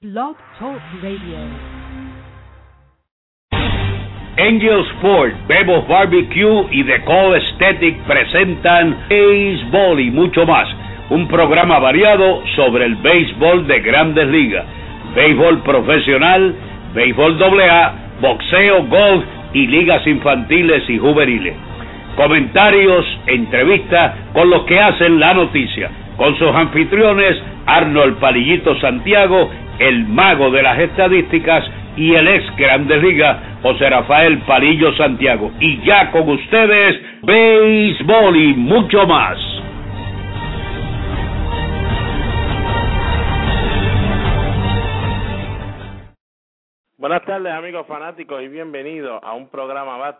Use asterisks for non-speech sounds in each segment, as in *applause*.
Blog Talk Radio. Angel Sport, Bebo's Barbecue y The Call Aesthetic presentan Béisbol y mucho más. Un programa variado sobre el béisbol de grandes ligas, béisbol profesional, béisbol AA, boxeo, golf y ligas infantiles y juveniles. Comentarios, entrevistas con los que hacen la noticia, con sus anfitriones Arnold Palillito Santiago, el mago de las estadísticas y el ex Grandes Ligas, José Rafael Palillo Santiago. Y ya con ustedes, béisbol y mucho más. Buenas tardes amigos fanáticos y bienvenidos a un programa más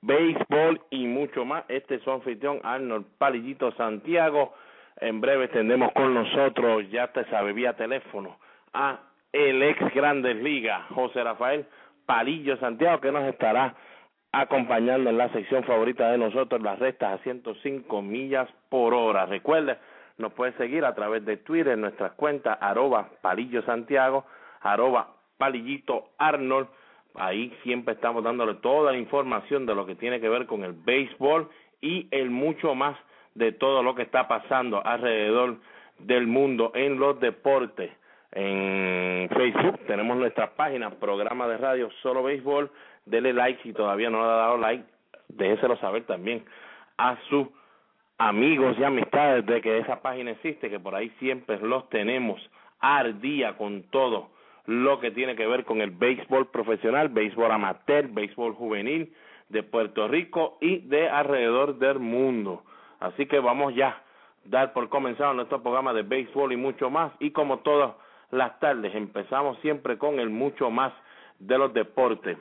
béisbol y mucho más. Este es su anfitrión Arnold Palillito Santiago. En breve tendremos con nosotros, ya te sabe, vía teléfono, a el ex Grandes Ligas, José Rafael Palillo Santiago, que nos estará acompañando en la sección favorita de nosotros, las restas a 105 millas por hora. Recuerde, nos puede seguir a través de Twitter en nuestras cuentas, arroba Palillo Santiago, arroba Palillito Arnold. Ahí siempre estamos dándole toda la información de lo que tiene que ver con el béisbol y el mucho más de todo lo que está pasando alrededor del mundo en los deportes. En Facebook tenemos nuestra página, programa de radio Solo Béisbol. Dele like si todavía no le ha dado like, déjeselo saber también a sus amigos y amistades de que esa página existe, que por ahí siempre los tenemos al día con todo lo que tiene que ver con el béisbol profesional, béisbol amateur, béisbol juvenil de Puerto Rico y de alrededor del mundo. Así que vamos ya a dar por comenzado nuestro programa de béisbol y mucho más. Y como todas las tardes, empezamos siempre con el mucho más de los deportes.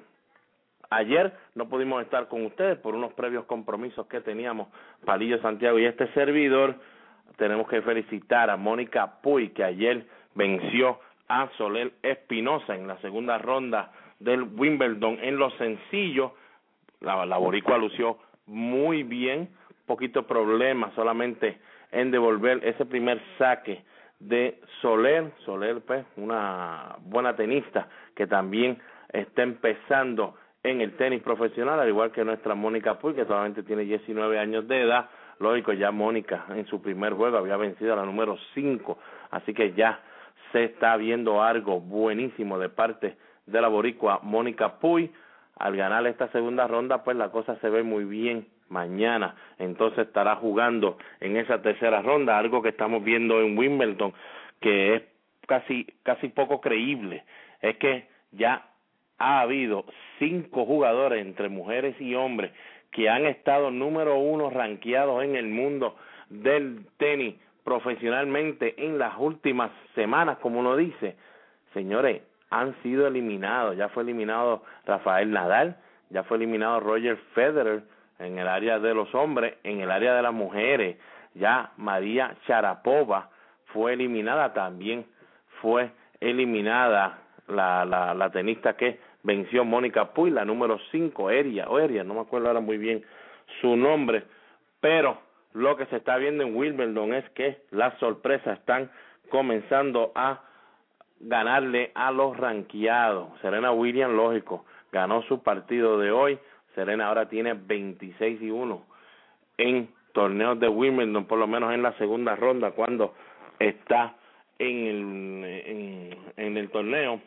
Ayer no pudimos estar con ustedes por unos previos compromisos que teníamos, Palillo Santiago y este servidor. Tenemos que felicitar a Mónica Puy, que ayer venció a Soler Espinosa en la segunda ronda del Wimbledon en lo sencillo. La, la boricua lució muy bien, poquito problema solamente en devolver ese primer saque de Soler. Soler, pues, una buena tenista que también está empezando en el tenis profesional, al igual que nuestra Mónica Puy, que solamente tiene 19 años de edad. Lógico, ya Mónica en su primer juego había vencido a la número 5, así que ya se está viendo algo buenísimo de parte de la boricua Mónica Puy. Al ganar esta segunda ronda, pues la cosa se ve muy bien mañana. Entonces estará jugando en esa tercera ronda, algo que estamos viendo en Wimbledon, que es casi, casi poco creíble. Es que ya ha habido cinco jugadores entre mujeres y hombres que han estado número uno ranqueados en el mundo del tenis profesionalmente en las últimas semanas, como uno dice, señores, han sido eliminados. Ya fue eliminado Rafael Nadal, ya fue eliminado Roger Federer en el área de los hombres, en el área de las mujeres, ya María Sharapova fue eliminada también, fue eliminada la, la, la tenista que venció Mónica Puy, la número 5, Eria, o no me acuerdo ahora muy bien su nombre, pero lo que se está viendo en Wimbledon es que las sorpresas están comenzando a ganarle a los ranqueados. Serena Williams, lógico, ganó su partido de hoy. Serena ahora tiene 26 y 1 en torneos de Wimbledon, por lo menos en la segunda ronda, cuando está en el, en, el torneo.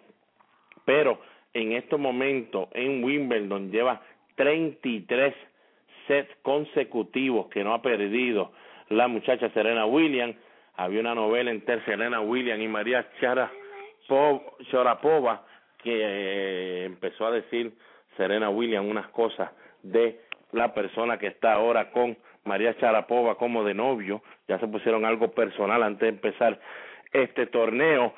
Pero en estos momentos en Wimbledon lleva 33 sets consecutivos que no ha perdido la muchacha Serena Williams. Había una novela entre Serena Williams y María Sharapova que eh, empezó a decir Serena Williams unas cosas de la persona que está ahora con María Sharapova como de novio. Ya se pusieron algo personal antes de empezar este torneo.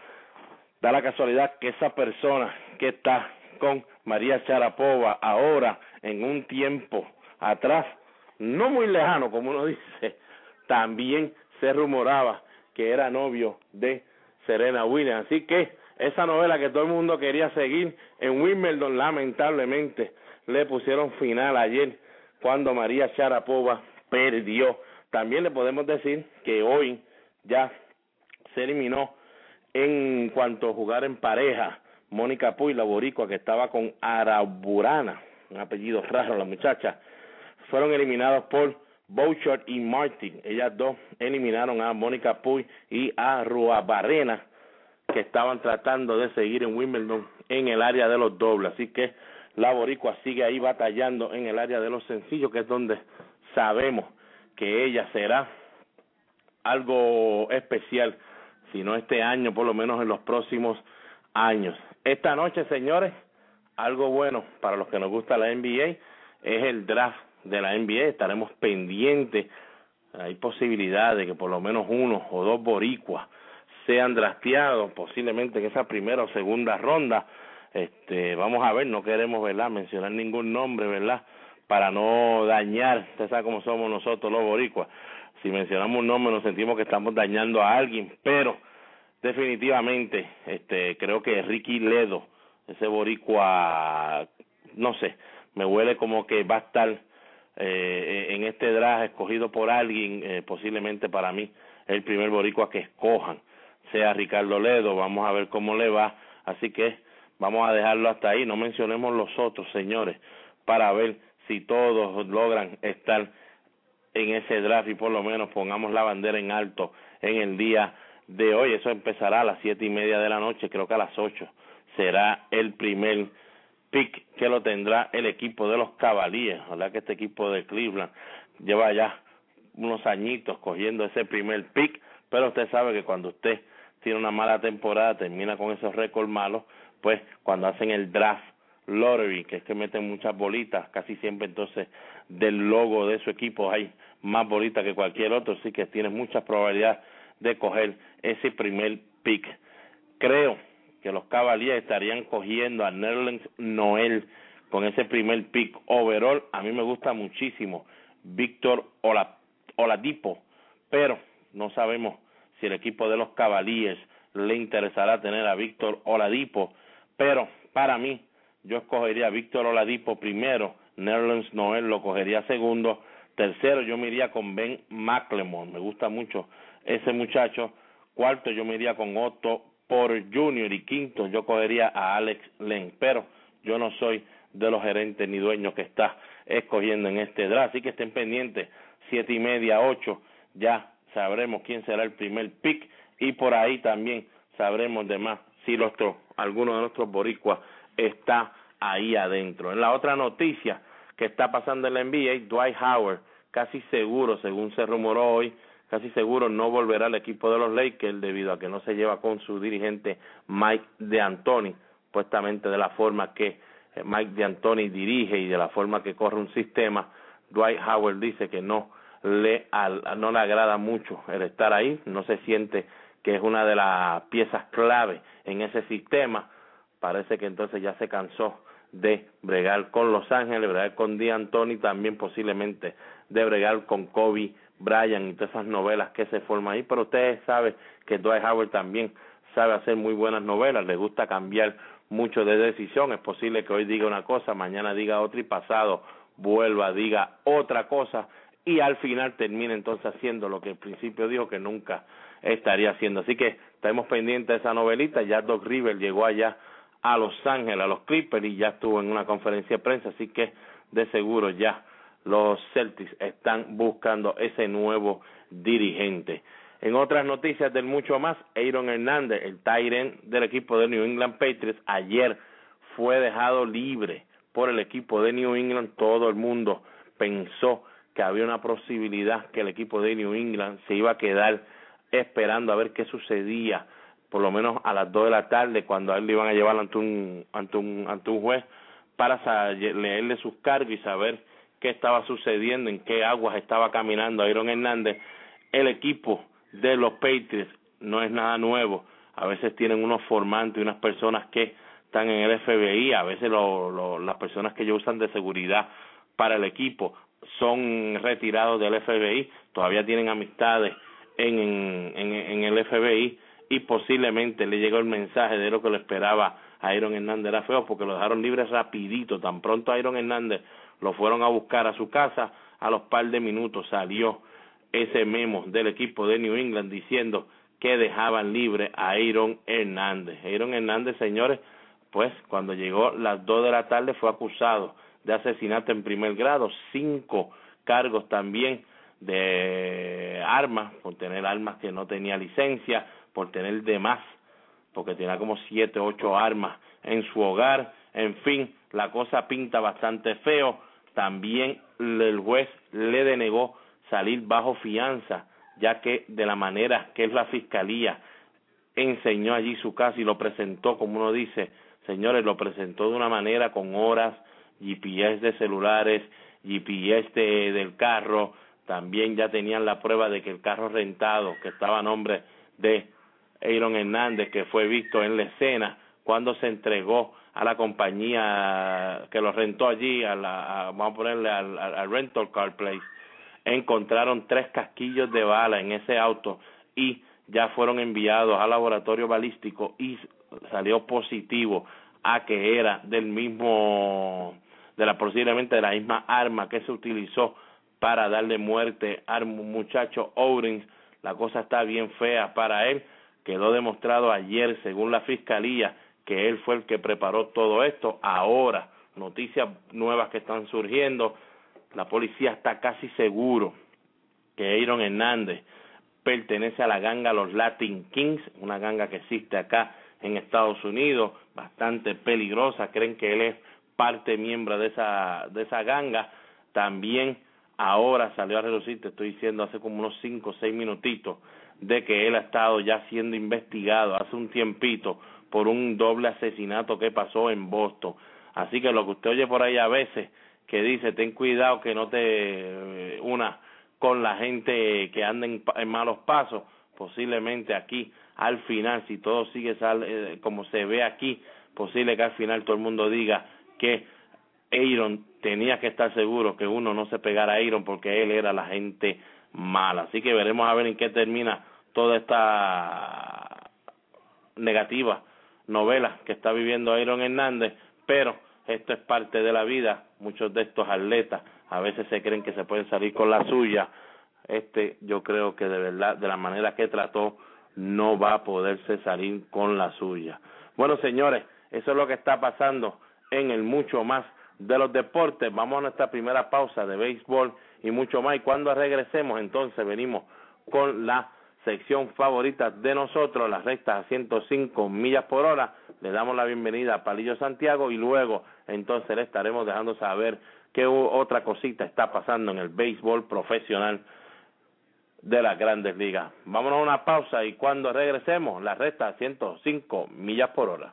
Da la casualidad que esa persona que está con María Sharapova ahora en un tiempo atrás, no muy lejano, como uno *laughs* dice, también se rumoraba que era novio de Serena Williams. Así que esa novela que todo el mundo quería seguir en Wimbledon, lamentablemente le pusieron final ayer cuando María Sharapova perdió. También le podemos decir que hoy ya se eliminó En cuanto a jugar en pareja, Mónica Puy, la boricua que estaba con Araburana, un apellido raro la muchacha, fueron eliminados por Bouchard y Martin. Ellas dos eliminaron a Mónica Puy y a Rua Barrena, que estaban tratando de seguir en Wimbledon en el área de los dobles. Así que la boricua sigue ahí batallando en el área de los sencillos, que es donde sabemos que ella será algo especial, si no este año, por lo menos en los próximos años. Esta noche, señores, algo bueno para los que nos gusta la NBA es el draft de la NBA. Estaremos pendientes. Hay posibilidad de que por lo menos uno o dos boricuas sean drafteados, posiblemente en esa primera o segunda ronda. Este, vamos a ver, no queremos, ¿verdad?, mencionar ningún nombre, ¿verdad?, para no dañar, usted sabe cómo somos nosotros los boricuas. Si mencionamos un nombre nos sentimos que estamos dañando a alguien, pero definitivamente este creo que Ricky Ledo, ese boricua, no sé, me huele como que va a estar eh, en este draft escogido por alguien, eh, posiblemente para mí el primer boricua que escojan sea Ricardo Ledo, vamos a ver cómo le va, así que vamos a dejarlo hasta ahí, no mencionemos los otros señores, para ver si todos logran estar en ese draft y por lo menos pongamos la bandera en alto en el día de hoy. Eso empezará a las siete y media de la noche, creo que a las ocho será el primer pick que lo tendrá el equipo de los Cavaliers. Ojalá que este equipo de Cleveland lleva ya unos añitos cogiendo ese primer pick, pero usted sabe que cuando usted tiene una mala temporada, termina con esos récords malos, pues cuando hacen el draft lottery, que es que meten muchas bolitas, casi siempre entonces del logo de su equipo hay más bolitas que cualquier otro, así que tiene muchas probabilidades de coger ese primer pick. Creo que los Cavaliers estarían cogiendo a Nerlens Noel con ese primer pick overall. A mí me gusta muchísimo Víctor Oladipo, pero no sabemos si el equipo de los Cavaliers le interesará tener a Víctor Oladipo, pero para mí yo escogería a Víctor Oladipo primero, Nerlens Noel lo cogería segundo, tercero yo me iría con Ben McLemore, me gusta mucho ese muchacho, cuarto yo me iría con Otto por Junior y quinto yo cogería a Alex Len, pero yo no soy de los gerentes ni dueños que está escogiendo en este draft, así que estén pendientes, siete y media, ocho, ya sabremos quién será el primer pick y por ahí también sabremos de más si nuestro, alguno de nuestros boricuas está ahí adentro. En la otra noticia que está pasando en la NBA, Dwight Howard, casi seguro, según se rumoró hoy, casi seguro no volverá al equipo de los Lakers debido a que no se lleva con su dirigente Mike D'Antoni, supuestamente de la forma que eh, Mike D'Antoni dirige y de la forma que corre un sistema, Dwight Howard dice que no le no le agrada mucho el estar ahí, no se siente que es una de las piezas clave en ese sistema. Parece que entonces ya se cansó de bregar con Los Ángeles, bregar con D'Antoni, también posiblemente de bregar con Kobe Bryant y todas esas novelas que se forman ahí, pero ustedes saben que Dwight Howard también sabe hacer muy buenas novelas, le gusta cambiar mucho de decisión, es posible que hoy diga una cosa, mañana diga otra y pasado vuelva, diga otra cosa y al final termine entonces haciendo lo que al principio dijo que nunca estaría haciendo. Así que estamos pendientes de esa novelita, ya Doc River llegó allá a Los Ángeles, a los Clippers, y ya estuvo en una conferencia de prensa, así que de seguro ya los Celtics están buscando ese nuevo dirigente. En otras noticias del mucho más, Aaron Hernández, el Tyrant del equipo de New England Patriots, ayer fue dejado libre por el equipo de New England. Todo el mundo pensó que había una posibilidad que el equipo de New England se iba a quedar esperando a ver qué sucedía por lo menos a las dos de la tarde, cuando a él le iban a llevar ante un, ante un, ante un juez para leerle sus cargos y saber qué estaba sucediendo, en qué aguas estaba caminando Iron Hernández. El equipo de los Patriots no es nada nuevo. A veces tienen unos formantes y unas personas que están en el FBI, a veces lo, las personas que ellos usan de seguridad para el equipo son retirados del FBI, todavía tienen amistades en, en, el FBI y posiblemente le llegó el mensaje de lo que lo esperaba a Iron Hernández era feo porque lo dejaron libre rapidito, tan pronto a Iron Hernández lo fueron a buscar a su casa, a los par de minutos salió ese memo del equipo de New England diciendo que dejaban libre a Aaron Hernández. Aaron Hernández, señores, pues cuando llegó las dos de la tarde fue acusado de asesinato en primer grado, cinco cargos también de armas, por tener armas que no tenía licencia, por tener demás, porque tenía como siete, ocho armas en su hogar, en fin, la cosa pinta bastante feo. También el juez le denegó salir bajo fianza, ya que de la manera que es la fiscalía enseñó allí su caso y lo presentó, como uno dice, señores, lo presentó de una manera con horas, GPS de celulares, GPS de, del carro, también ya tenían la prueba de que el carro rentado, que estaba a nombre de Aaron Hernández, que fue visto en la escena cuando se entregó a la compañía que lo rentó allí, a la, vamos a ponerle al, al rental car place, encontraron tres casquillos de bala en ese auto y ya fueron enviados al laboratorio balístico y salió positivo a que era del mismo de la posiblemente de la misma arma que se utilizó para darle muerte al muchacho Owens. La cosa está bien fea para él. Quedó demostrado ayer, según la fiscalía, que él fue el que preparó todo esto. Ahora, noticias nuevas que están surgiendo, la policía está casi seguro que Aaron Hernández pertenece a la ganga Los Latin Kings, una ganga que existe acá en Estados Unidos, bastante peligrosa, creen que él es parte miembro de esa, de esa ganga, también ahora salió a reducir, te estoy diciendo hace como unos cinco o seis minutitos, de que él ha estado ya siendo investigado hace un tiempito por un doble asesinato que pasó en Boston. Así que lo que usted oye por ahí a veces, que dice, ten cuidado que no te eh, una con la gente que anda en, malos pasos, posiblemente aquí al final, si todo sigue eh, como se ve aquí, posible que al final todo el mundo diga que Aaron tenía que estar seguro que uno no se pegara a Aaron porque él era la gente mala. Así que veremos a ver en qué termina toda esta negativa novela que está viviendo Aaron Hernández, pero esto es parte de la vida. Muchos de estos atletas a veces se creen que se pueden salir con la suya. Este, yo creo que de verdad, de la manera que trató, no va a poderse salir con la suya. Bueno, señores, eso es lo que está pasando en el mucho más de los deportes. Vamos a nuestra primera pausa de béisbol y mucho más. Y cuando regresemos, entonces venimos con la sección favorita de nosotros, las rectas a 105 millas por hora. Le damos la bienvenida a Palillo Santiago y luego entonces le estaremos dejando saber qué otra cosita está pasando en el béisbol profesional de las grandes ligas. Vámonos a una pausa y cuando regresemos, la recta a 105 millas por hora.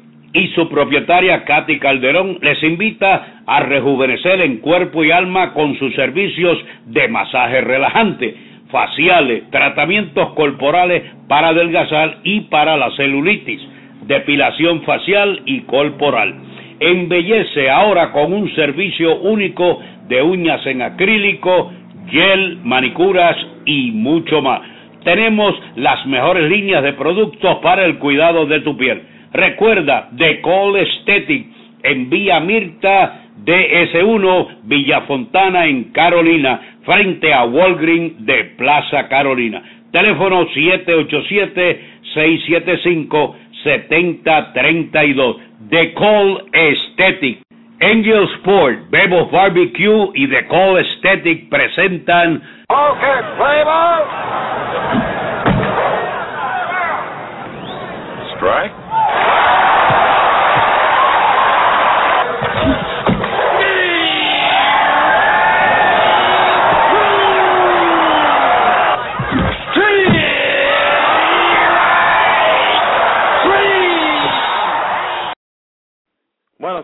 y su propietaria Katy Calderón les invita a rejuvenecer en cuerpo y alma con sus servicios de masaje relajante, faciales, tratamientos corporales para adelgazar y para la celulitis, depilación facial y corporal. Embellece ahora con un servicio único de uñas en acrílico, gel, manicuras y mucho más. Tenemos las mejores líneas de productos para el cuidado de tu piel Recuerda, The Call Aesthetic en Vía Mirta DS1 Villafontana en Carolina, frente a Walgreen de Plaza Carolina. Teléfono 787-675-7032. The Call Aesthetic. Angel Sport, Bebo Barbecue y The Call Aesthetic presentan. Okay, play ball. Strike.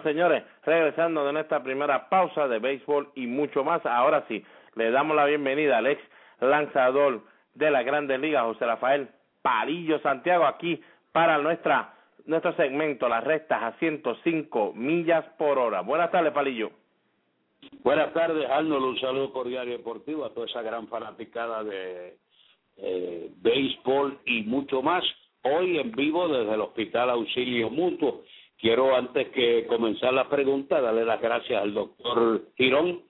Señores, regresando de nuestra primera pausa de béisbol y mucho más, ahora sí, le damos la bienvenida al ex lanzador de la Grandes Ligas, José Rafael Palillo Santiago, aquí para nuestra nuestro segmento, las rectas a 105 millas por hora. Buenas tardes, Palillo. Buenas tardes, Arnold. Un saludo cordial y deportivo a toda esa gran fanaticada de eh, béisbol y mucho más. Hoy en vivo desde el Hospital Auxilio Mutuo quiero antes que comenzar la pregunta darle las gracias al doctor Girón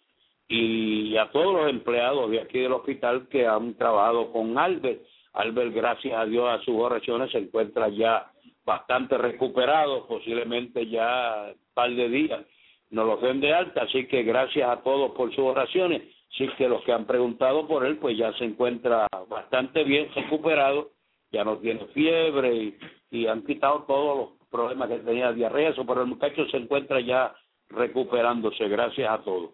y a todos los empleados de aquí del hospital que han trabajado con Albert. Albert, gracias a Dios, a sus oraciones se encuentra ya bastante recuperado, posiblemente ya un par de días nos los den de alta, así que gracias a todos por sus oraciones. Sí que los que han preguntado por él, pues ya se encuentra bastante bien recuperado, ya no tiene fiebre y, y han quitado todos los problemas que tenía diarrea, eso, pero el muchacho se encuentra ya recuperándose, gracias a todos.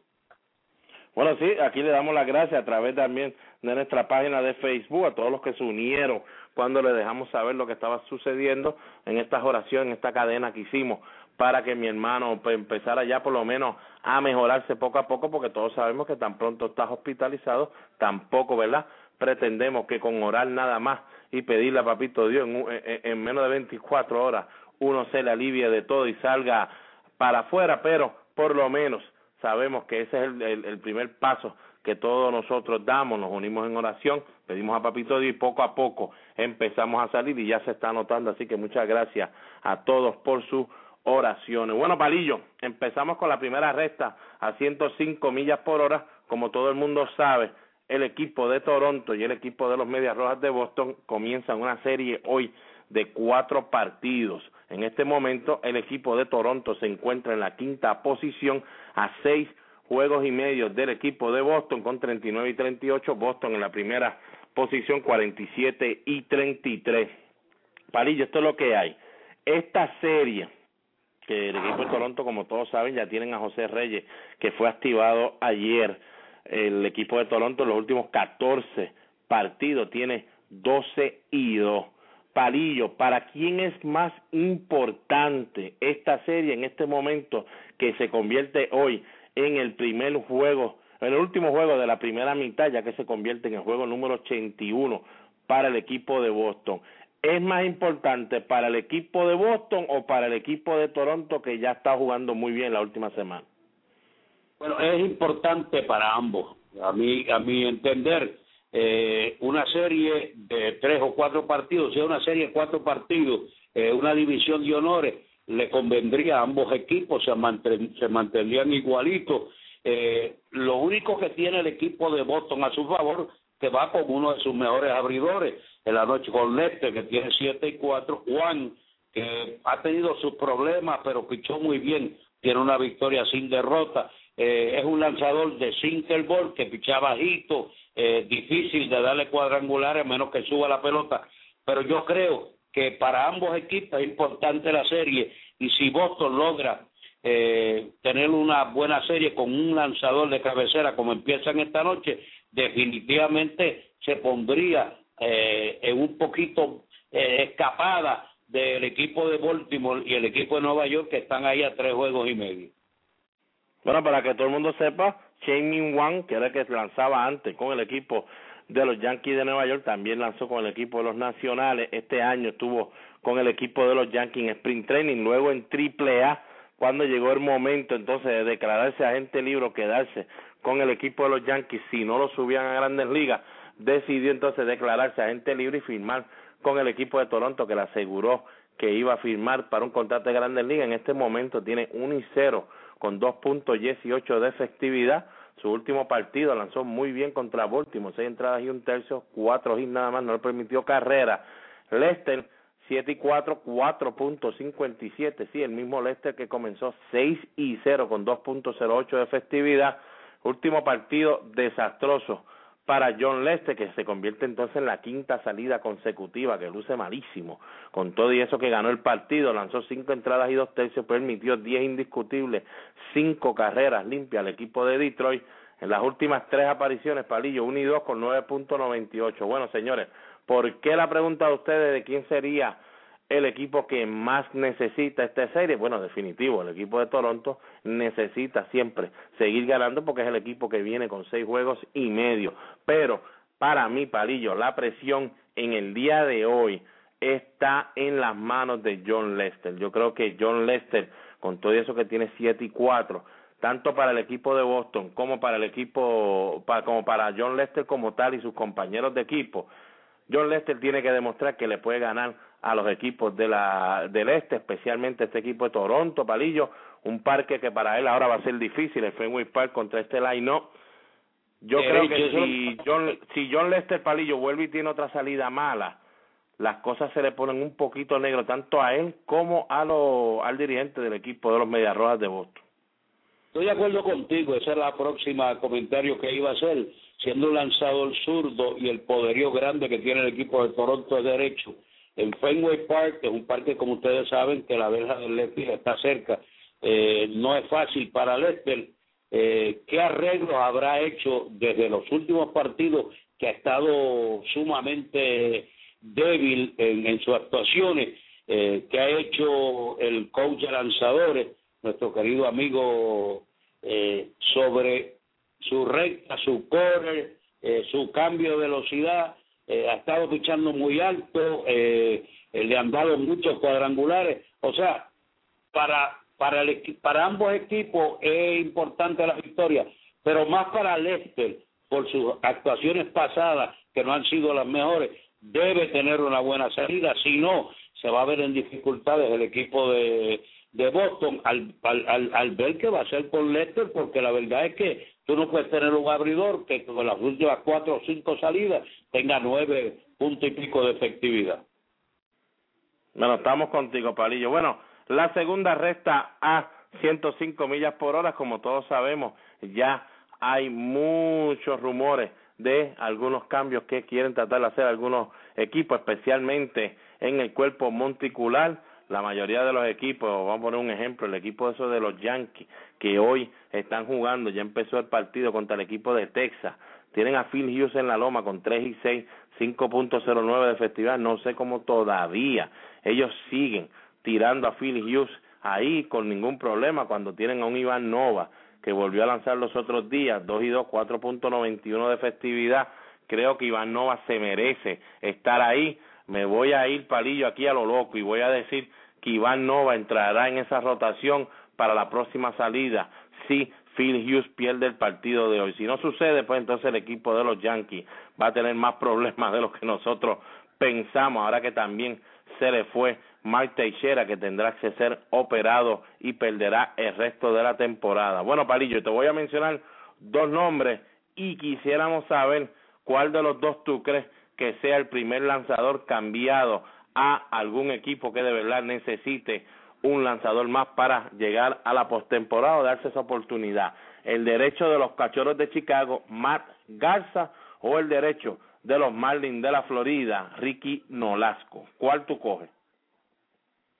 Bueno, sí, aquí le damos las gracias a través también de nuestra página de Facebook, a todos los que se unieron cuando le dejamos saber lo que estaba sucediendo en estas oraciones, en esta cadena que hicimos para que mi hermano pues, empezara ya por lo menos a mejorarse poco a poco, porque todos sabemos que tan pronto estás hospitalizado, tampoco, ¿verdad? Pretendemos que con orar nada más y pedirle a Papito Dios en, en, en menos de 24 horas uno se le alivie de todo y salga para afuera, pero por lo menos sabemos que ese es el, el, primer paso que todos nosotros damos, nos unimos en oración, pedimos a Papito Dios y poco a poco empezamos a salir y ya se está notando, así que muchas gracias a todos por sus oraciones. Bueno, Palillo, empezamos con la primera recta a 105 millas por hora, como todo el mundo sabe, el equipo de Toronto y el equipo de los Medias Rojas de Boston comienzan una serie hoy de cuatro partidos. En este momento el equipo de Toronto se encuentra en la quinta posición a seis juegos y medio del equipo de Boston con 39 y 38, Boston en la primera posición 47 y 33. Palillo, esto es lo que hay. Esta serie que el equipo de Toronto, como todos saben, ya tienen a José Reyes, que fue activado ayer. El equipo de Toronto en los últimos 14 partidos tiene 12 y 2. Palillo, ¿para quién es más importante esta serie en este momento que se convierte hoy en el primer juego, en el último juego de la primera mitad, ya que se convierte en el juego número 81 para el equipo de Boston? ¿Es más importante para el equipo de Boston o para el equipo de Toronto que ya está jugando muy bien la última semana? Bueno, es importante para ambos. A mí, a mi entender, eh, una serie de tres o cuatro partidos, si es una serie de cuatro partidos, eh, una división de honores, le convendría a ambos equipos, se, mantén, se mantendrían igualitos. Eh, lo único que tiene el equipo de Boston a su favor, que va con uno de sus mejores abridores, en la noche con Lester, que tiene siete y cuatro, Juan, que ha tenido sus problemas, pero pichó muy bien, tiene una victoria sin derrota, eh, es un lanzador de single ball que picha bajito, eh, difícil de darle cuadrangulares a menos que suba la pelota, pero yo creo que para ambos equipos es importante la serie y si Boston logra eh, tener una buena serie con un lanzador de cabecera como empiezan esta noche, definitivamente se pondría eh, en un poquito eh, escapada del equipo de Baltimore y el equipo de Nueva York que están ahí a tres juegos y medio. Bueno, para que todo el mundo sepa, Shane Min Wang, que era el que lanzaba antes con el equipo de los Yankees de Nueva York, también lanzó con el equipo de los Nacionales. Este año estuvo con el equipo de los Yankees en Sprint Training, luego en Triple A, cuando llegó el momento entonces de declararse agente libre o quedarse con el equipo de los Yankees si no lo subían a Grandes Ligas, decidió entonces declararse agente libre y firmar con el equipo de Toronto que le aseguró que iba a firmar para un contrato de Grandes Ligas. En este momento tiene 1 y 0 con 2.18 de efectividad. Su último partido lanzó muy bien contra Baltimore, seis entradas y un tercio, cuatro hits nada más, no le permitió carrera. Lester 7 y 4, 4.57. Sí, el mismo Lester que comenzó 6 y 0 con 2.08 de efectividad. Último partido desastroso para John Lester, que se convierte entonces en la quinta salida consecutiva, que luce malísimo. Con todo y eso que ganó el partido, lanzó cinco entradas y dos tercios, permitió diez indiscutibles, cinco carreras limpias al equipo de Detroit. En las últimas tres apariciones, Palillo, 1 y 2 con 9.98. Bueno, señores, ¿por qué la pregunta de ustedes de quién sería el equipo que más necesita esta serie? Bueno, definitivo, el equipo de Toronto necesita siempre seguir ganando porque es el equipo que viene con seis juegos y medio. Pero para mí, Palillo, la presión en el día de hoy está en las manos de John Lester. Yo creo que John Lester, con todo eso que tiene siete y cuatro, tanto para el equipo de Boston como para el equipo, como para John Lester como tal y sus compañeros de equipo, John Lester tiene que demostrar que le puede ganar a los equipos de la, del este, especialmente este equipo de Toronto, Palillo, un parque que para él ahora va a ser difícil, el Fenway Park contra este line-up. Yo creo que si John, si John Lester Palillo vuelve y tiene otra salida mala, las cosas se le ponen un poquito negro tanto a él como a lo, al dirigente del equipo de los Medias Rojas de Boston. Estoy de acuerdo contigo, ese es la próxima comentario que iba a hacer, siendo un lanzador zurdo y el poderío grande que tiene el equipo de Toronto de derecho en Fenway Park, que es un parque, como ustedes saben, que la verja del Lester está cerca, eh, no es fácil para Lester. Eh, ¿Qué arreglos habrá hecho desde los últimos partidos que ha estado sumamente débil en, sus actuaciones? Eh, ¿Qué ha hecho el coach de lanzadores, nuestro querido amigo, eh, sobre su recta, su correr, eh, su cambio de velocidad? Eh, ha estado pichando muy alto, eh, eh, le han dado muchos cuadrangulares, o sea, para para el, para ambos equipos es importante la victoria, pero más para Lester por sus actuaciones pasadas que no han sido las mejores, debe tener una buena salida, si no se va a ver en dificultades el equipo de, de Boston al, al, al, ver qué va a hacer con Lester, porque la verdad es que tú no puedes tener un abridor que con las últimas cuatro o cinco salidas tenga nueve puntos y pico de efectividad. Bueno, estamos contigo, Palillo. Bueno, la segunda resta a 105 millas por hora, como todos sabemos, ya hay muchos rumores de algunos cambios que quieren tratar de hacer algunos equipos, especialmente en el cuerpo monticular la mayoría de los equipos, vamos a poner un ejemplo, el equipo eso de los Yankees, que hoy están jugando, ya empezó el partido contra el equipo de Texas, tienen a Phil Hughes en la loma con 3 y 6, 5.09 de efectividad, no sé cómo todavía. Ellos siguen tirando a Phil Hughes ahí con ningún problema cuando tienen a un Iván Nova que volvió a lanzar los otros días, 2 y 2, 4.91 de efectividad, creo que Iván Nova se merece estar ahí, me voy a ir palillo aquí a lo loco y voy a decir que Iván Nova entrará en esa rotación para la próxima salida si Phil Hughes pierde el partido de hoy. Si no sucede, pues entonces el equipo de los Yankees va a tener más problemas de los que nosotros pensamos, ahora que también se le fue Mike Teixeira, que tendrá que ser operado y perderá el resto de la temporada. Bueno, Palillo, te voy a mencionar dos nombres y quisiéramos saber cuál de los dos tú crees que sea el primer lanzador cambiado a algún equipo que de verdad necesite un lanzador más para llegar a la postemporada o darse esa oportunidad. El derecho de los Cachorros de Chicago, Matt Garza, o el derecho de los Marlins de la Florida, Ricky Nolasco. ¿Cuál tú coges?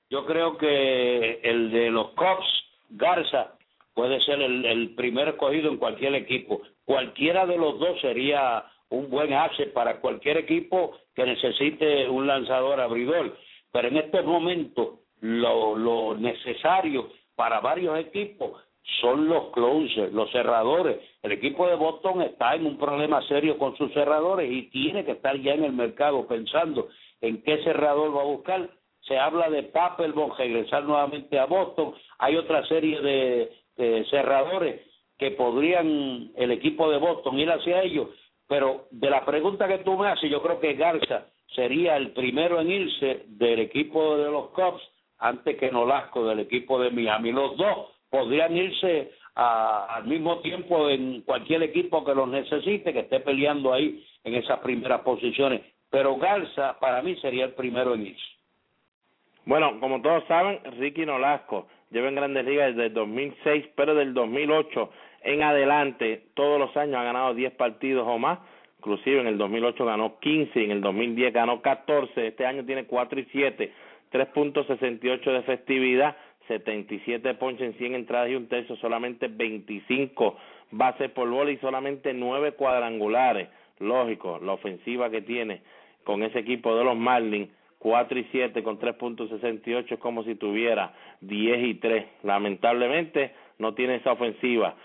Yo creo que el de los Cubs, Garza, puede ser el, el primer escogido en cualquier equipo. Cualquiera de los dos sería un buen asset para cualquier equipo que necesite un lanzador abridor. Pero en estos momentos lo, lo necesario para varios equipos son los closers, los cerradores. El equipo de Boston está en un problema serio con sus cerradores y tiene que estar ya en el mercado pensando en qué cerrador va a buscar. Se habla de Papelbon regresar nuevamente a Boston. Hay otra serie de, de cerradores que podrían el equipo de Boston ir hacia ellos pero de la pregunta que tú me haces, yo creo que Garza sería el primero en irse del equipo de los Cubs antes que Nolasco del equipo de Miami. Los dos podrían irse al mismo tiempo en cualquier equipo que los necesite, que esté peleando ahí en esas primeras posiciones. Pero Garza para mí sería el primero en irse. Bueno, como todos saben, Ricky Nolasco lleva en Grandes Ligas desde el 2006, pero del 2008 en adelante, todos los años ha ganado 10 partidos o más. Inclusive en el 2008 ganó 15, en el 2010 ganó 14, este año tiene 4 y 7, 3.68 de efectividad, 77 ponches en 100 entradas y un tercio, solamente 25 bases por bola y solamente 9 cuadrangulares. Lógico, la ofensiva que tiene con ese equipo de los Marlins 4 y 7 con 3.68 es como si tuviera 10 y 3. Lamentablemente no tiene esa ofensiva.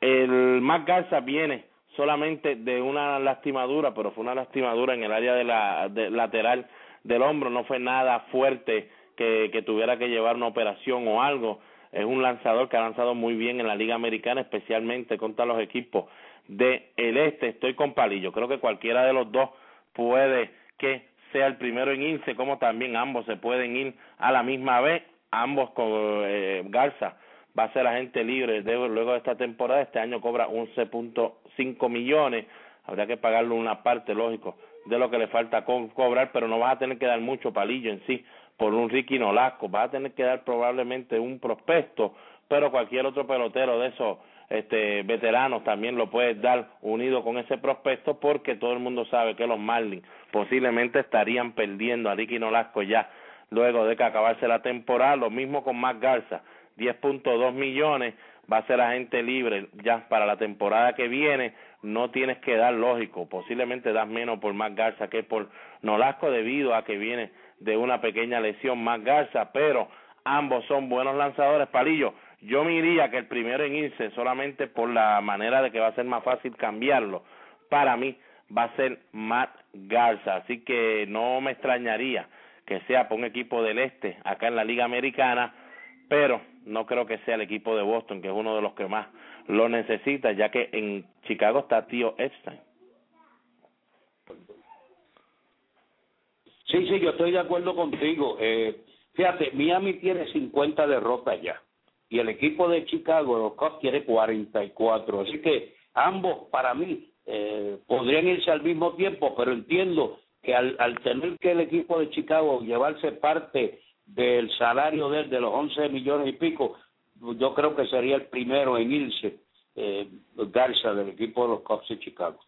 El Mac Garza viene solamente de una lastimadura, pero fue una lastimadura en el área de la lateral del hombro, no fue nada fuerte que, que tuviera que llevar una operación o algo. Es un lanzador que ha lanzado muy bien en la Liga Americana, especialmente contra los equipos del este. Estoy con Palillo. Creo que cualquiera de los dos puede que sea el primero en irse, como también ambos se pueden ir a la misma vez, ambos con eh, Garza va a ser agente libre luego de esta temporada, este año cobra 11.5 millones, habría que pagarle una parte, lógico, de lo que le falta cobrar, pero no vas a tener que dar mucho palillo en sí por un Ricky Nolasco, vas a tener que dar probablemente un prospecto, pero cualquier otro pelotero de esos este, veteranos también lo puedes dar unido con ese prospecto porque todo el mundo sabe que los Marlins posiblemente estarían perdiendo a Ricky Nolasco ya luego de que acabarse la temporada, lo mismo con Matt Garza, 10.2 millones va a ser agente libre ya para la temporada que viene, no tienes que dar lógico, posiblemente das menos por Matt Garza que por Nolasco debido a que viene de una pequeña lesión Matt Garza, pero ambos son buenos lanzadores, Palillo, yo me iría que el primero en irse solamente por la manera de que va a ser más fácil cambiarlo. Para mí va a ser Matt Garza, así que no me extrañaría que sea por un equipo del este acá en la Liga Americana, pero no creo que sea el equipo de Boston, que es uno de los que más lo necesita, ya que en Chicago está tío Epstein. Sí, sí, yo estoy de acuerdo contigo. Eh, fíjate, Miami tiene 50 derrotas ya y el equipo de Chicago, los Cubs, tiene 44. Así que ambos, para mí, eh, podrían irse al mismo tiempo, pero entiendo que al, al tener que el equipo de Chicago llevarse parte del salario de, de los 11 millones y pico, yo creo que sería el primero en irse eh, Garza del equipo de los Cubs de Chicago.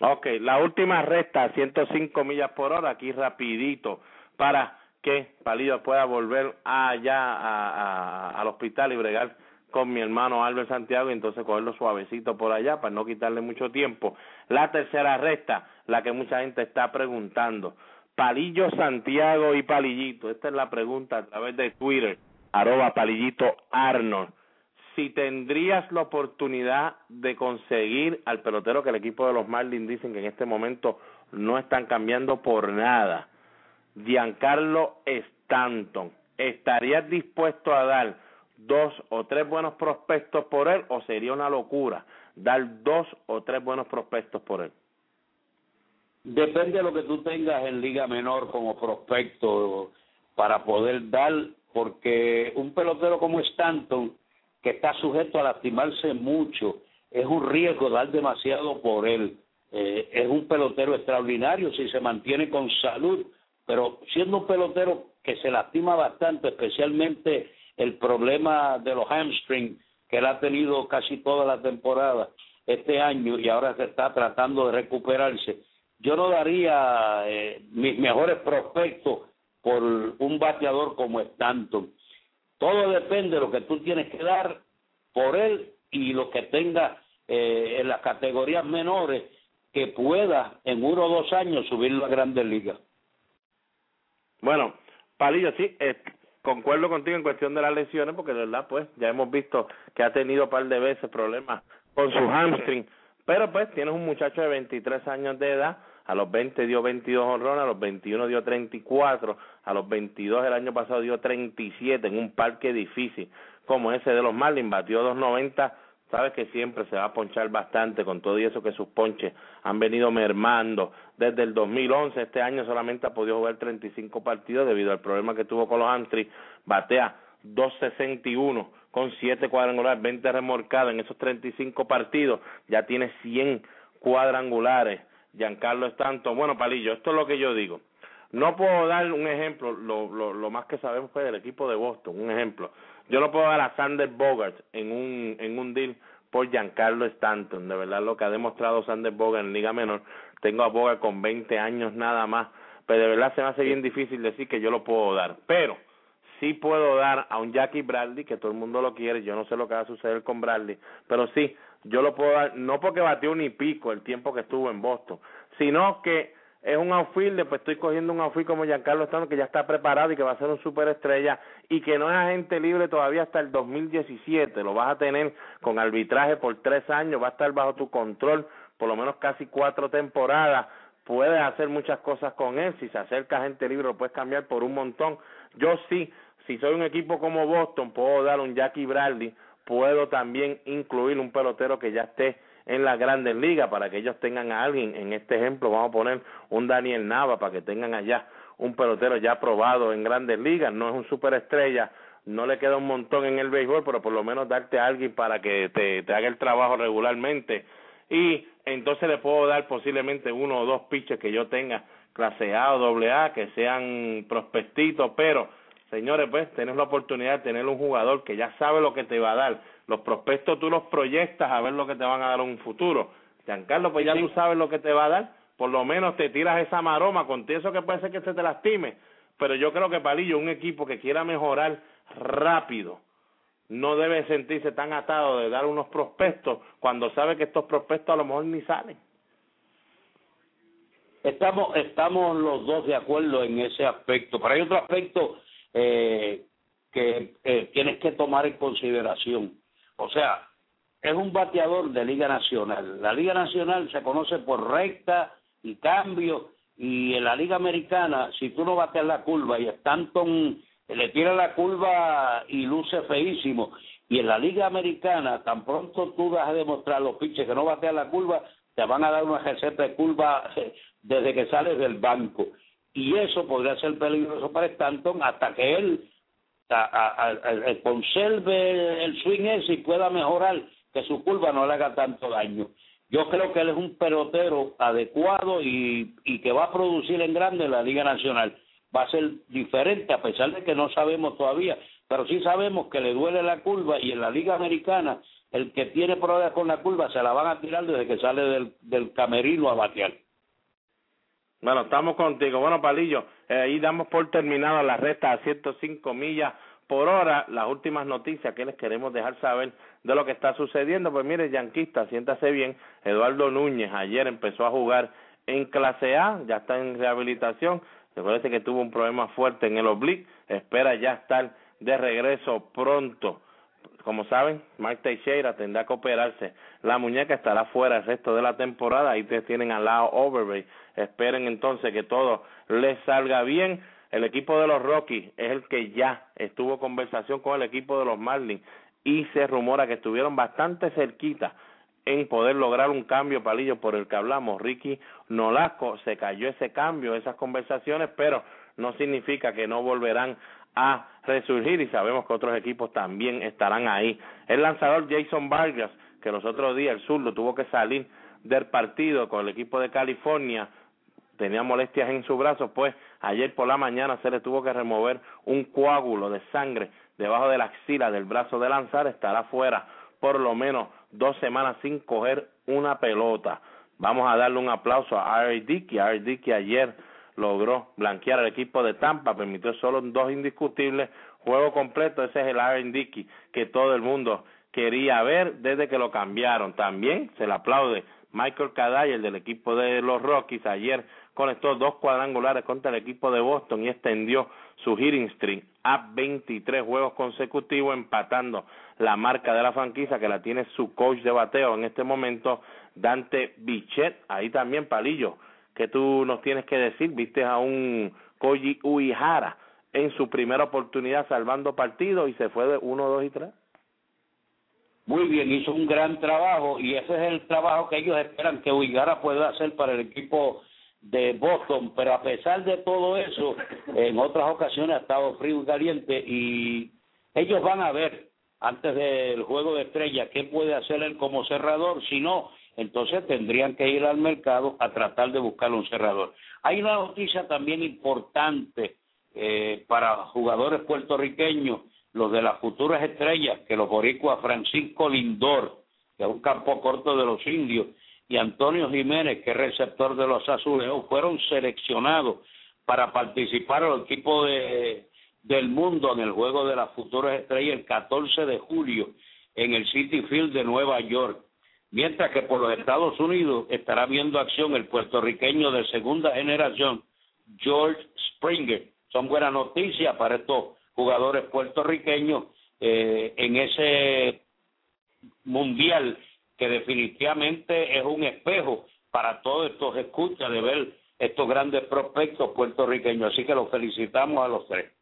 Ok, la última resta, 105 millas por hora, aquí rapidito, para que Palido pueda volver allá a, al hospital y bregar con mi hermano Albert Santiago y entonces cogerlo suavecito por allá para no quitarle mucho tiempo. La tercera recta, la que mucha gente está preguntando. Palillo Santiago y Palillito, esta es la pregunta a través de Twitter, arroba Palillito Arnold. Si tendrías la oportunidad de conseguir al pelotero que el equipo de los Marlins dicen que en este momento no están cambiando por nada, Giancarlo Stanton, ¿estarías dispuesto a dar dos o tres buenos prospectos por él o sería una locura dar dos o tres buenos prospectos por él? Depende de lo que tú tengas en liga menor como prospecto para poder dar, porque un pelotero como Stanton, que está sujeto a lastimarse mucho, es un riesgo dar demasiado por él. Eh, es un pelotero extraordinario si se mantiene con salud, pero siendo un pelotero que se lastima bastante, especialmente el problema de los hamstrings que él ha tenido casi toda la temporada este año y ahora se está tratando de recuperarse, yo no daría eh, mis mejores prospectos por un bateador como Stanton. Todo depende de lo que tú tienes que dar por él y lo que tenga eh, en las categorías menores que pueda en uno o dos años subirlo a grandes ligas. Bueno, Palillo, sí, eh, concuerdo contigo en cuestión de las lesiones, porque de verdad, pues, ya hemos visto que ha tenido un par de veces problemas con su hamstring, pero pues tienes un muchacho de 23 años de edad, a los 20 dio 22 honrones, a los 21 dio 34, a los 22 el año pasado dio 37 en un parque difícil como ese de los Marlins, batió 290 sabes que siempre se va a ponchar bastante con todo y eso que sus ponches han venido mermando desde el 2011. Este año solamente ha podido jugar 35 partidos debido al problema que tuvo con los Antris. Batea 261 con 7 cuadrangulares, 20 remorcados en esos 35 partidos. Ya tiene 100 cuadrangulares. Giancarlo Stanton. Bueno, Palillo, esto es lo que yo digo. No puedo dar un ejemplo, lo, lo, lo más que sabemos fue del equipo de Boston, un ejemplo. Yo no puedo dar a Sander Bogart en un, en un deal por Giancarlo Stanton. De verdad, lo que ha demostrado Sander Bogart en Liga Menor. Tengo a Bogart con 20 años nada más. Pero de verdad se me hace bien difícil decir que yo lo puedo dar. Pero sí puedo dar a un Jackie Bradley, que todo el mundo lo quiere. Yo no sé lo que va a suceder con Bradley. Pero sí, yo lo puedo dar, no porque batió ni pico el tiempo que estuvo en Boston, sino que es un outfielder, pues estoy cogiendo un outfield como Giancarlo Stanton que ya está preparado y que va a ser un superestrella y que no es agente libre todavía hasta el 2017, lo vas a tener con arbitraje por tres años, va a estar bajo tu control por lo menos casi cuatro temporadas, puedes hacer muchas cosas con él, si se acerca agente libre lo puedes cambiar por un montón, yo sí, si soy un equipo como Boston, puedo dar un Jackie Bradley, puedo también incluir un pelotero que ya esté en las grandes ligas para que ellos tengan a alguien, en este ejemplo vamos a poner un Daniel Nava para que tengan allá un pelotero ya probado en grandes ligas, no es un superestrella, no le queda un montón en el béisbol, pero por lo menos darte a alguien para que te, haga el trabajo regularmente. Y entonces le puedo dar posiblemente uno o dos pitches que yo tenga clase A o doble A que sean prospectitos, pero señores, pues tenés la oportunidad de tener un jugador que ya sabe lo que te va a dar. Los prospectos tú los proyectas a ver lo que te van a dar en un futuro. Giancarlo, pues ya tú sabes lo que te va a dar. Por lo menos te tiras esa maroma con eso que puede ser que se te lastime. Pero yo creo que Palillo, un equipo que quiera mejorar rápido, no debe sentirse tan atado de dar unos prospectos cuando sabe que estos prospectos a lo mejor ni salen. Estamos, estamos los dos de acuerdo en ese aspecto, pero hay otro aspecto eh, que eh, tienes que tomar en consideración. O sea, es un bateador de Liga Nacional. La Liga Nacional se conoce por recta y cambio, y en la Liga Americana, si tú no bateas la curva y Stanton le tira la curva y luce feísimo, y en la Liga Americana, tan pronto tú vas a demostrar los pitches que no batean la curva, te van a dar una receta de curva *laughs* desde que sales del banco y eso podría ser peligroso para Stanton hasta que él conserve el swing ese y pueda mejorar, que su curva no le haga tanto daño. Yo creo que él es un pelotero adecuado y, que va a producir en grande la Liga Nacional. Va a ser diferente, a pesar de que no sabemos todavía, pero sí sabemos que le duele la curva y en la Liga Americana el que tiene problemas con la curva se la van a tirar desde que sale del, del camerino a batear. Bueno, estamos contigo. Bueno, Palillo, eh, ahí damos por terminada la recta a 105 millas por hora. Las últimas noticias que les queremos dejar saber de lo que está sucediendo. Pues mire, Yanquista, siéntase bien. Eduardo Núñez ayer empezó a jugar en clase A, ya está en rehabilitación. Recuerde que tuvo un problema fuerte en el oblique. Espera ya estar de regreso pronto como saben, Mike Teixeira tendrá que operarse. La muñeca estará fuera el resto de la temporada. Ahí ustedes tienen al lado Overbay. Esperen entonces que todo les salga bien. El equipo de los Rockies es el que ya estuvo conversación con el equipo de los Marlins y se rumora que estuvieron bastante cerquita en poder lograr un cambio, Palillo, por el que hablamos. Ricky Nolasco se cayó ese cambio, esas conversaciones, pero no significa que no volverán a resurgir y sabemos que otros equipos también estarán ahí. El lanzador Jason Vargas, que los otros días el zurdo tuvo que salir del partido con el equipo de California, tenía molestias en su brazo, pues ayer por la mañana se le tuvo que remover un coágulo de sangre debajo de la axila del brazo de lanzar, estará fuera por lo menos dos semanas sin coger una pelota. Vamos a darle un aplauso a Ari Dickey, Ari Dickey ayer logró blanquear al equipo de Tampa, permitió solo dos indiscutibles, juego completo, ese es el Aaron Dickey que todo el mundo quería ver desde que lo cambiaron. También se le aplaude Michael el del equipo de los Rockies, ayer conectó dos cuadrangulares contra el equipo de Boston y extendió su hitting streak a 23 juegos consecutivos, empatando la marca de la franquicia que la tiene su coach de bateo en este momento, Dante Bichet. Ahí también Palillo que tú nos tienes que decir? Viste a un Koji Uihara en su primera oportunidad salvando partidos y se fue de 1, 2 y 3. muy bien, hizo un gran trabajo y ese es el trabajo que ellos esperan que Uigara pueda hacer para el equipo de Boston, pero a pesar de todo eso, en otras ocasiones ha estado frío y caliente y ellos van a ver antes del juego de estrella qué puede hacer él como cerrador, si no, entonces tendrían que ir al mercado a tratar de buscar un cerrador. Hay una noticia también importante eh, para jugadores puertorriqueños los de las futuras estrellas, que los boricuas Francisco Lindor, que es un campo corto de los indios, y Antonio Jiménez, que es receptor de los azulejos, fueron seleccionados para participar el equipo de, del mundo en el juego de las futuras estrellas el 14 de julio en el City Field de Nueva York. Mientras que por los Estados Unidos estará viendo acción el puertorriqueño de segunda generación, George Springer. Son buenas noticias para estos jugadores puertorriqueños eh, en ese mundial que definitivamente es un espejo para todos estos escuchas de ver estos grandes prospectos puertorriqueños. Así que los felicitamos a los tres.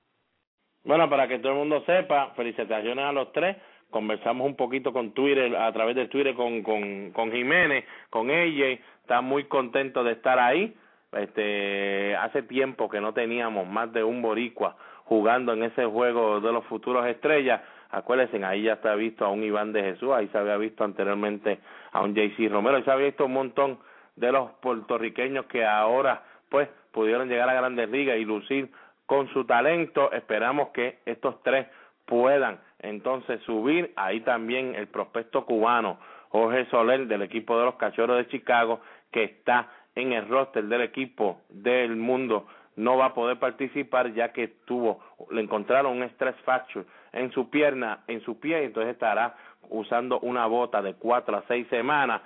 Bueno, para que todo el mundo sepa, felicitaciones a los tres. Conversamos un poquito con Twitter, a través de Twitter con, con, con Jiménez, con ella. Está muy contento de estar ahí. Este, hace tiempo que no teníamos más de un boricua jugando en ese juego de los futuros estrellas. Acuérdense, ahí ya ha visto a un Iván de Jesús, ahí se había visto anteriormente a un JC Romero, y se había visto un montón de los puertorriqueños que ahora pues pudieron llegar a grandes ligas y lucir con su talento. Esperamos que estos tres puedan entonces subir. Ahí también el prospecto cubano Jorge Soler del equipo de los Cachorros de Chicago que está en el roster del equipo del mundo no va a poder participar ya que tuvo, le encontraron un stress fracture en su pierna, en su pie, entonces estará usando una bota de cuatro a seis semanas,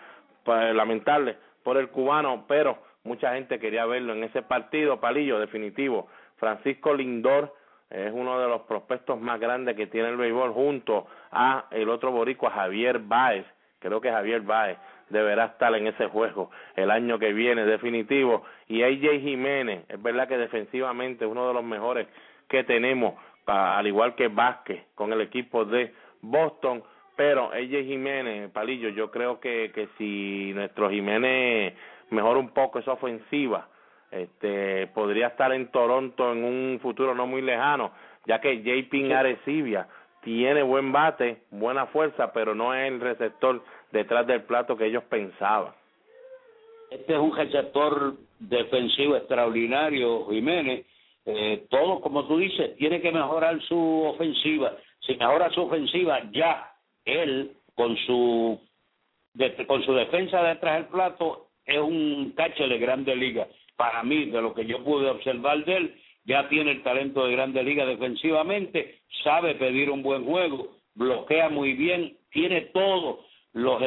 pues, lamentable por el cubano, pero mucha gente quería verlo en ese partido, palillo definitivo. Francisco Lindor es uno de los prospectos más grandes que tiene el béisbol junto a el otro boricua Javier Baez, creo que Javier Baez deberá estar en ese juego el año que viene definitivo y AJ Jiménez es verdad que defensivamente es uno de los mejores que tenemos al igual que Vázquez con el equipo de Boston pero AJ Jiménez Palillo yo creo que que si nuestro Jiménez mejora un poco esa ofensiva este podría estar en Toronto en un futuro no muy lejano ya que JP Arecibia tiene buen bate, buena fuerza, pero no es el receptor detrás del plato que ellos pensaban. Este es un receptor defensivo extraordinario, Jiménez. Eh, todo, como tú dices, tiene que mejorar su ofensiva. Si mejora su ofensiva, ya él, con su, con su defensa detrás del plato, es un cache de grande liga. Para mí, de lo que yo pude observar de él, ya tiene el talento de grande liga defensivamente, sabe pedir un buen juego, bloquea muy bien, tiene todo lo,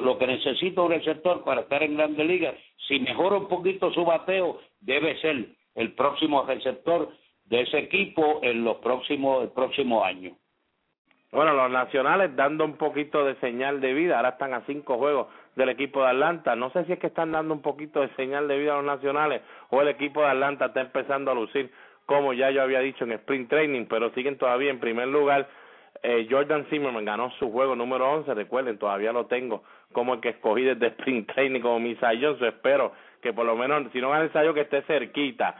lo, que necesita un receptor para estar en Grande Liga. Si mejora un poquito su bateo, debe ser el próximo receptor de ese equipo en los próximos el próximo año. Bueno, los nacionales dando un poquito de señal de vida, ahora están a cinco juegos del equipo de Atlanta. No sé si es que están dando un poquito de señal de vida a los nacionales o el equipo de Atlanta está empezando a lucir como ya yo había dicho en Sprint Training, pero siguen todavía en primer lugar eh, Jordan Zimmerman ganó su juego número 11, recuerden, todavía lo tengo como el que escogí desde *laughs* Sprint Training como mi Yo espero que por lo menos, si no gana el Sayo, que esté cerquita.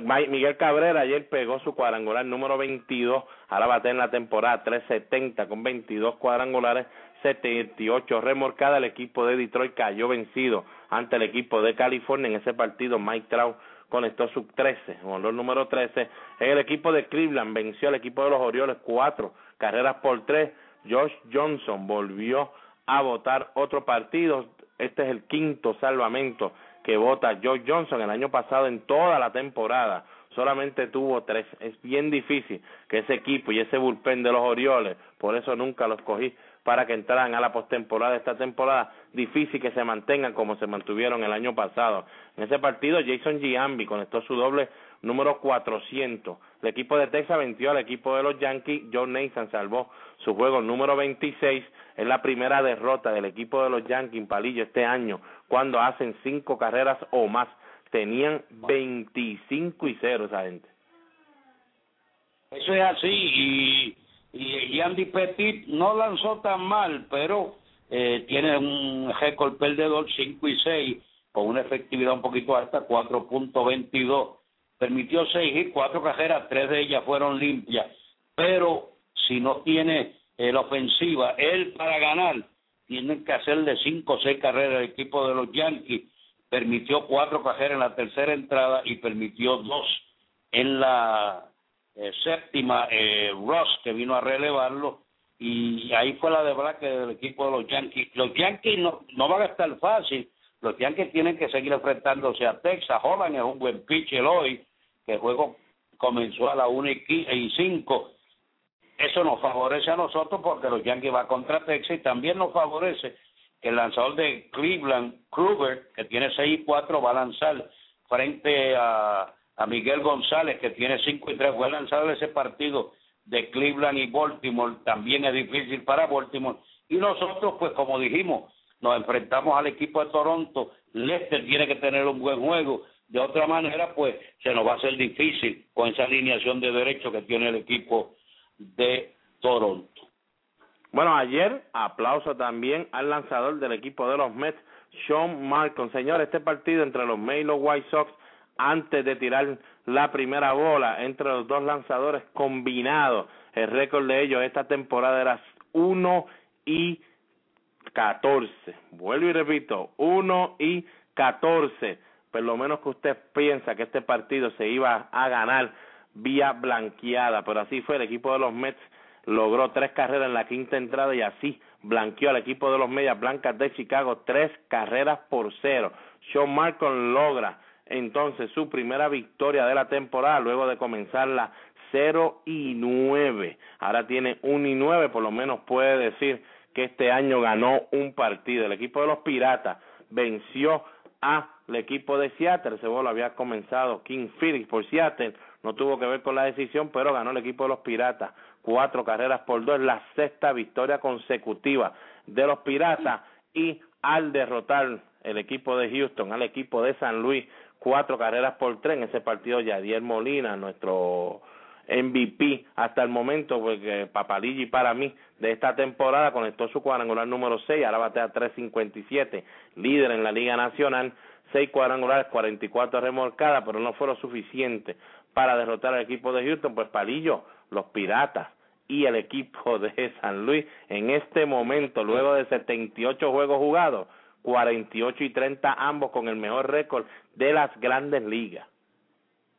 Miguel Cabrera ayer pegó su cuadrangular número 22, ahora bate en la temporada 370 con 22 cuadrangulares, 78 remorcada, el equipo de Detroit cayó vencido ante el equipo de California en ese partido, Mike Trout conectó su 13, el número 13, el equipo de Cleveland venció al equipo de los Orioles 4 carreras por tres. Josh Johnson volvió a votar otro partido. Este es el quinto salvamento que vota Josh Johnson. El año pasado, en toda la temporada, solamente tuvo tres. Es bien difícil que ese equipo y ese bullpen de los Orioles, por eso nunca los cogí para que entraran a la postemporada esta temporada. Difícil que se mantengan como se mantuvieron el año pasado. En ese partido, Jason Giambi conectó su doble número 400. El equipo de Texas venció al equipo de los Yankees. John Nathan salvó su juego número 26. Es la primera derrota del equipo de los Yankees en Palillo este año, cuando hacen cinco carreras o más. Tenían 25 y 0 esa gente. Eso es así y Y Andy Petit no lanzó tan mal, pero eh, tiene un récord perdedor 5 y 6 con una efectividad un poquito alta, 4.22. Permitió 6 y 4 cajeras, 3 de ellas fueron limpias. Pero si no tiene eh, la ofensiva, él para ganar, tiene que hacerle 5 o 6 carreras al equipo de los Yankees. Permitió 4 cajeras en la tercera entrada y permitió 2 en la eh, séptima, eh, Ross, que vino a relevarlo y ahí fue la de que del equipo de los Yankees. Los Yankees no, no van a estar fácil, los Yankees tienen que seguir enfrentándose a Texas. Holland es un buen pitcher hoy, que el juego comenzó a la 1 y 5. Eso nos favorece a nosotros porque los Yankees van contra Texas y también nos favorece que el lanzador de Cleveland, Kruger, que tiene 6 y 4, va a lanzar frente a, Miguel González, que tiene 5 y 3. Fue lanzado ese partido de Cleveland y Baltimore también es difícil para Baltimore. Y nosotros, pues como dijimos, nos enfrentamos al equipo de Toronto. Lester tiene que tener un buen juego. De otra manera, pues se nos va a hacer difícil con esa alineación de derecho que tiene el equipo de Toronto. Bueno, ayer aplauso también al lanzador del equipo de los Mets, Sean Marcon. Señor, este partido entre los Mets y los White Sox antes de tirar la primera bola entre los dos lanzadores combinados. El récord de ellos esta temporada era 1 y 14. Vuelvo y repito, 1 y 14. Por lo menos que usted piensa que este partido se iba a ganar vía blanqueada, pero así fue. El equipo de los Mets logró tres carreras en la quinta entrada y así blanqueó al equipo de los Medias Blancas de Chicago tres carreras por cero. Sean Marcon logra entonces su primera victoria de la temporada luego de comenzarla 0 y 9. Ahora tiene 1 y 9, por lo menos puede decir que este año ganó un partido. El equipo de los Piratas venció al equipo de Seattle, ese lo había comenzado King Phillips por Seattle, no tuvo que ver con la decisión, pero ganó el equipo de los Piratas, cuatro carreras por dos, la sexta victoria consecutiva de los Piratas y al derrotar el equipo de Houston al equipo de San Luis cuatro carreras por tres en ese partido Yadier Molina, nuestro MVP hasta el momento, porque Papaligi para mí de esta temporada conectó su cuadrangular número 6, ahora batea 3.57, líder en la Liga Nacional, seis cuadrangulares, 44 remolcadas, pero no fue lo suficiente para derrotar al equipo de Houston, pues Palillo, los Piratas y el equipo de San Luis en este momento, luego de 78 juegos jugados, 48 y 30 ambos con el mejor récord de las grandes ligas.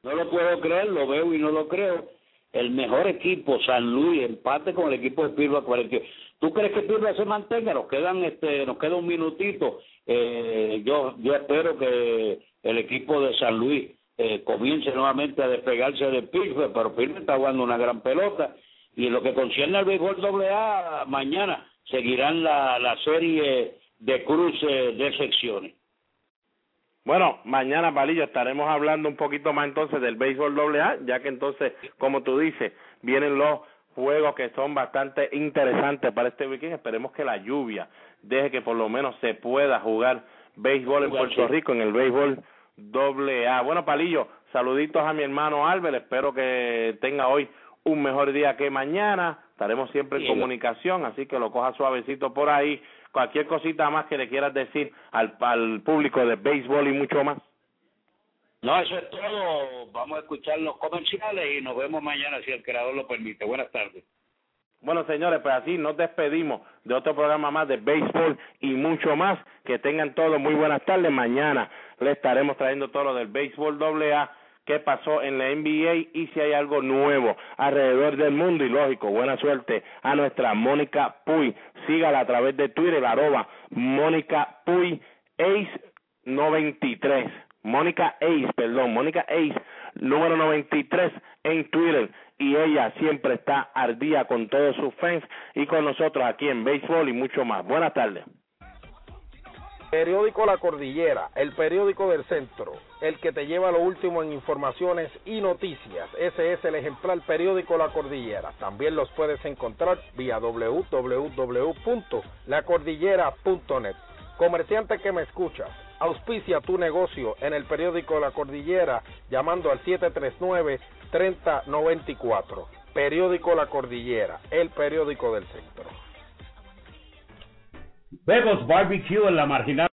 No lo puedo creer, lo veo y no lo creo. El mejor equipo, San Luis, empate con el equipo de Pirba 48. ¿Tú crees que Pirba se mantenga? Nos quedan este, nos queda un minutito. Eh, yo, yo espero que el equipo de San Luis eh, comience nuevamente a despegarse de Pirba, pero Pirba está jugando una gran pelota. Y en lo que concierne al béisbol AA, mañana seguirán la, la serie de cruce de secciones. Bueno, mañana, Palillo, estaremos hablando un poquito más entonces del béisbol doble A, ya que entonces, como tú dices, vienen los juegos que son bastante interesantes para este weekend. Esperemos que la lluvia deje que por lo menos se pueda jugar béisbol en Puerto Rico, en el béisbol doble A. Bueno, Palillo, saluditos a mi hermano Albert, espero que tenga hoy un mejor día que mañana. Estaremos siempre en comunicación, así que lo coja suavecito por ahí cualquier cosita más que le quieras decir al, al público de béisbol y mucho más. No, eso es todo. Vamos a escuchar los comerciales y nos vemos mañana si el creador lo permite. Buenas tardes. Bueno, señores, pues así nos despedimos de otro programa más de béisbol y mucho más. Que tengan todos muy buenas tardes. Mañana le estaremos trayendo todo lo del béisbol doble A qué pasó en la NBA y si hay algo nuevo alrededor del mundo. Y lógico, buena suerte a nuestra Mónica Puy. Sígala a través de Twitter, arroba Mónica Puy Ace 93. Mónica Ace, perdón, Mónica Ace, número 93 en Twitter. Y ella siempre está al día con todos sus fans y con nosotros aquí en Béisbol y mucho más. Buenas tardes. Periódico La Cordillera, el periódico del centro, el que te lleva lo último en informaciones y noticias. Ese es el ejemplar periódico La Cordillera. También los puedes encontrar vía www.lacordillera.net. Comerciante que me escuchas, auspicia tu negocio en el periódico La Cordillera llamando al 739-3094. Periódico La Cordillera, el periódico del centro. Bebos Barbecue en la marginal